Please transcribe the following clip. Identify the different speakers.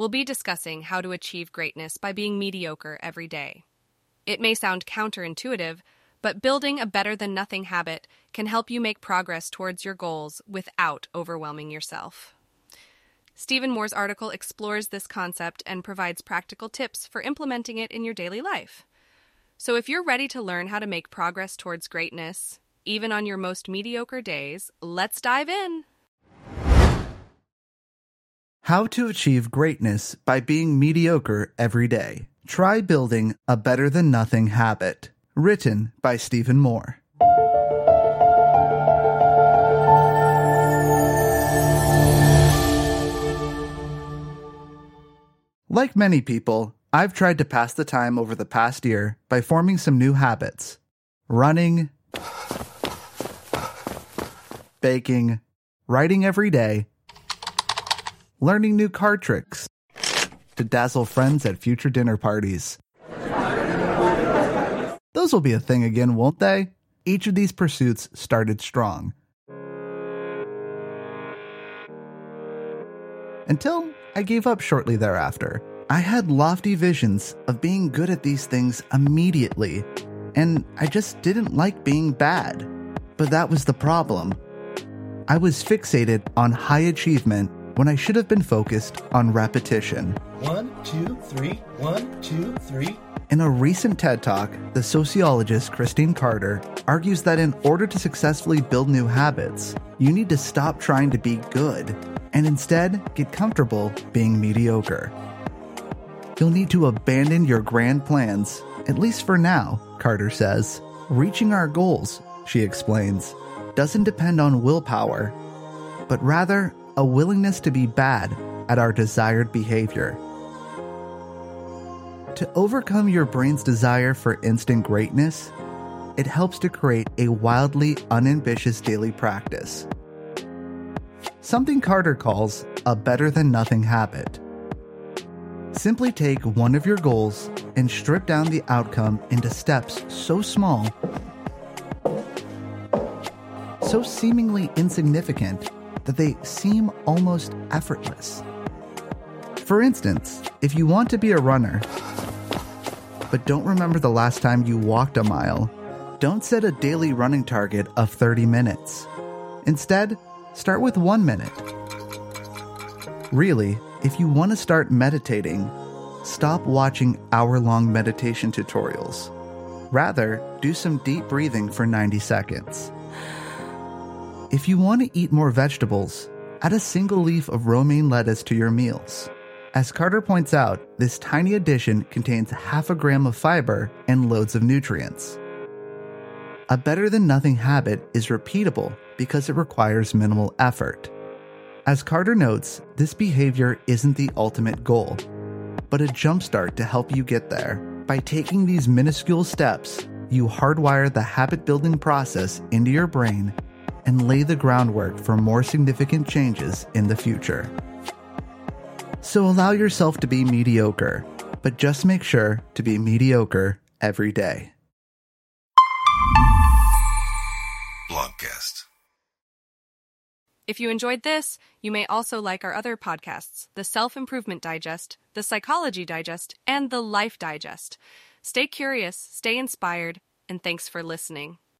Speaker 1: we'll be discussing how to achieve greatness by being mediocre every day. It may sound counterintuitive, but building a better than nothing habit can help you make progress towards your goals without overwhelming yourself. Stephen Moore's article explores this concept and provides practical tips for implementing it in your daily life. So if you're ready to learn how to make progress towards greatness, even on your most mediocre days, let's dive in.
Speaker 2: How to achieve greatness by being mediocre every day. Try building a better than nothing habit. Written by Stephen Moore. Like many people, I've tried to pass the time over the past year by forming some new habits running, baking, writing every day, learning new card tricks to dazzle friends at future dinner parties. Those will be a thing again, won't they? Each of these pursuits started strong. Until I gave up shortly thereafter. I had lofty visions of being good at these things immediately, and I just didn't like being bad. But that was the problem. I was fixated on high achievement when I should have been focused on repetition.
Speaker 3: One, two, three, one, two, three.
Speaker 2: In a recent TED Talk, the sociologist Christine Carter argues that in order to successfully build new habits, you need to stop trying to be good and instead get comfortable being mediocre. You'll need to abandon your grand plans, at least for now, Carter says. Reaching our goals, she explains, doesn't depend on willpower, but rather a willingness to be bad at our desired behavior. To overcome your brain's desire for instant greatness, it helps to create a wildly unambitious daily practice. Something Carter calls a better than nothing habit. Simply take one of your goals and strip down the outcome into steps so small, so seemingly insignificant, that they seem almost effortless. For instance, if you want to be a runner, but don't remember the last time you walked a mile, don't set a daily running target of 30 minutes. Instead, start with one minute. Really, if you want to start meditating, stop watching hour long meditation tutorials. Rather, do some deep breathing for 90 seconds. If you want to eat more vegetables, add a single leaf of romaine lettuce to your meals. As Carter points out, this tiny addition contains half a gram of fiber and loads of nutrients. A better than nothing habit is repeatable because it requires minimal effort. As Carter notes, this behavior isn't the ultimate goal, but a jumpstart to help you get there. By taking these minuscule steps, you hardwire the habit building process into your brain and lay the groundwork for more significant changes in the future. So allow yourself to be mediocre, but just make sure to be mediocre every day.
Speaker 4: Blogcast.
Speaker 1: If you enjoyed this, you may also like our other podcasts the Self Improvement Digest, the Psychology Digest, and the Life Digest. Stay curious, stay inspired, and thanks for listening.